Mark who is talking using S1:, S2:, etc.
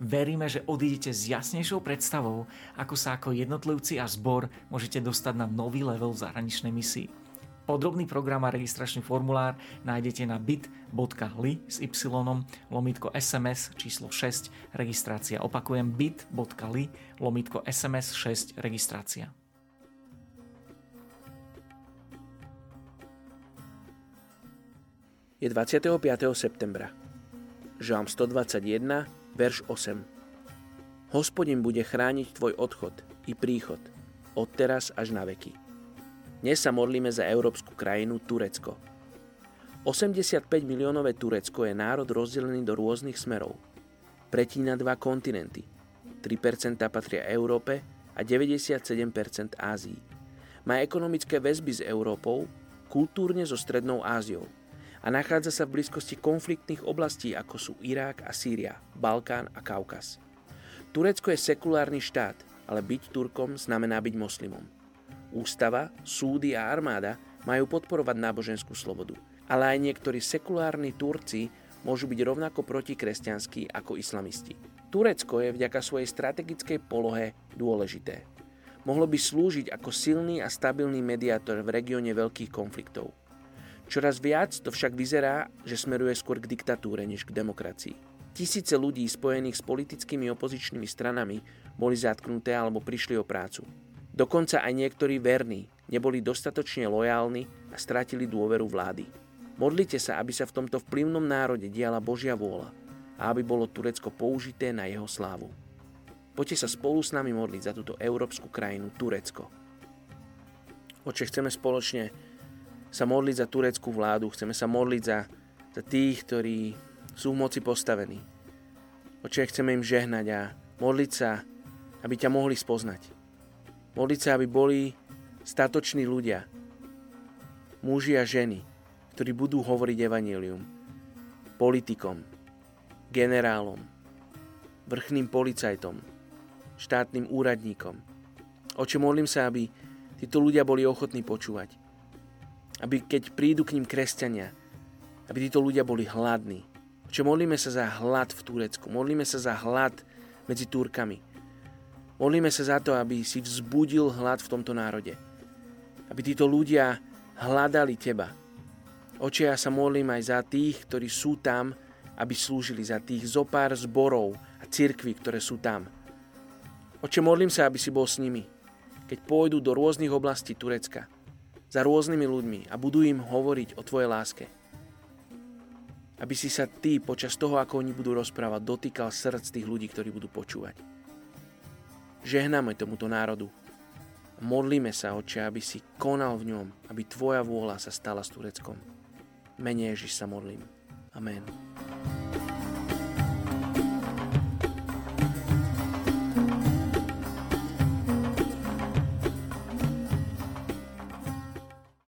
S1: Veríme, že odídete s jasnejšou predstavou, ako sa ako jednotlivci a zbor môžete dostať na nový level v zahraničnej misii. Podrobný program a registračný formulár nájdete na bit.ly s y lomitko SMS číslo 6 registrácia. Opakujem bit.ly lomitko SMS 6 registrácia.
S2: Je 25. septembra. Žalm 121 Verš 8. Hospodin bude chrániť tvoj odchod i príchod od teraz až na veky. Dnes sa modlíme za európsku krajinu Turecko. 85 miliónové Turecko je národ rozdelený do rôznych smerov. Pretína dva kontinenty. 3% patria Európe a 97% Ázii. Má ekonomické väzby s Európou, kultúrne so Strednou Áziou – a nachádza sa v blízkosti konfliktných oblastí ako sú Irák a Sýria, Balkán a Kaukaz. Turecko je sekulárny štát, ale byť Turkom znamená byť moslimom. Ústava, súdy a armáda majú podporovať náboženskú slobodu, ale aj niektorí sekulárni Turci môžu byť rovnako protikresťanskí ako islamisti. Turecko je vďaka svojej strategickej polohe dôležité. Mohlo by slúžiť ako silný a stabilný mediátor v regióne veľkých konfliktov. Čoraz viac to však vyzerá, že smeruje skôr k diktatúre než k demokracii. Tisíce ľudí spojených s politickými opozičnými stranami boli zatknuté alebo prišli o prácu. Dokonca aj niektorí verní neboli dostatočne lojálni a stratili dôveru vlády. Modlite sa, aby sa v tomto vplyvnom národe diala Božia vôľa a aby bolo Turecko použité na jeho slávu. Poďte sa spolu s nami modliť za túto európsku krajinu Turecko. Oče, chceme spoločne sa modliť za tureckú vládu, chceme sa modliť za, za tých, ktorí sú v moci postavení. Oče, chceme im žehnať a modliť sa, aby ťa mohli spoznať. Modliť sa, aby boli statoční ľudia, muži a ženy, ktorí budú hovoriť evanílium politikom, generálom, vrchným policajtom, štátnym úradníkom. Oče, modlím sa, aby títo ľudia boli ochotní počúvať aby keď prídu k ním kresťania, aby títo ľudia boli hladní. Čiže modlíme sa za hlad v Turecku, modlíme sa za hlad medzi Turkami. Modlíme sa za to, aby si vzbudil hlad v tomto národe. Aby títo ľudia hľadali Teba. Oče, ja sa modlím aj za tých, ktorí sú tam, aby slúžili za tých zopár zborov a cirkví, ktoré sú tam. Oče, modlím sa, aby si bol s nimi, keď pôjdu do rôznych oblastí Turecka za rôznymi ľuďmi a budú im hovoriť o tvojej láske. Aby si sa ty počas toho, ako oni budú rozprávať, dotýkal srdc tých ľudí, ktorí budú počúvať. Žehname tomuto národu. Modlíme sa, Oče, aby si konal v ňom, aby Tvoja vôľa sa stala s Tureckom. Menej Ježiš sa modlím. Amen.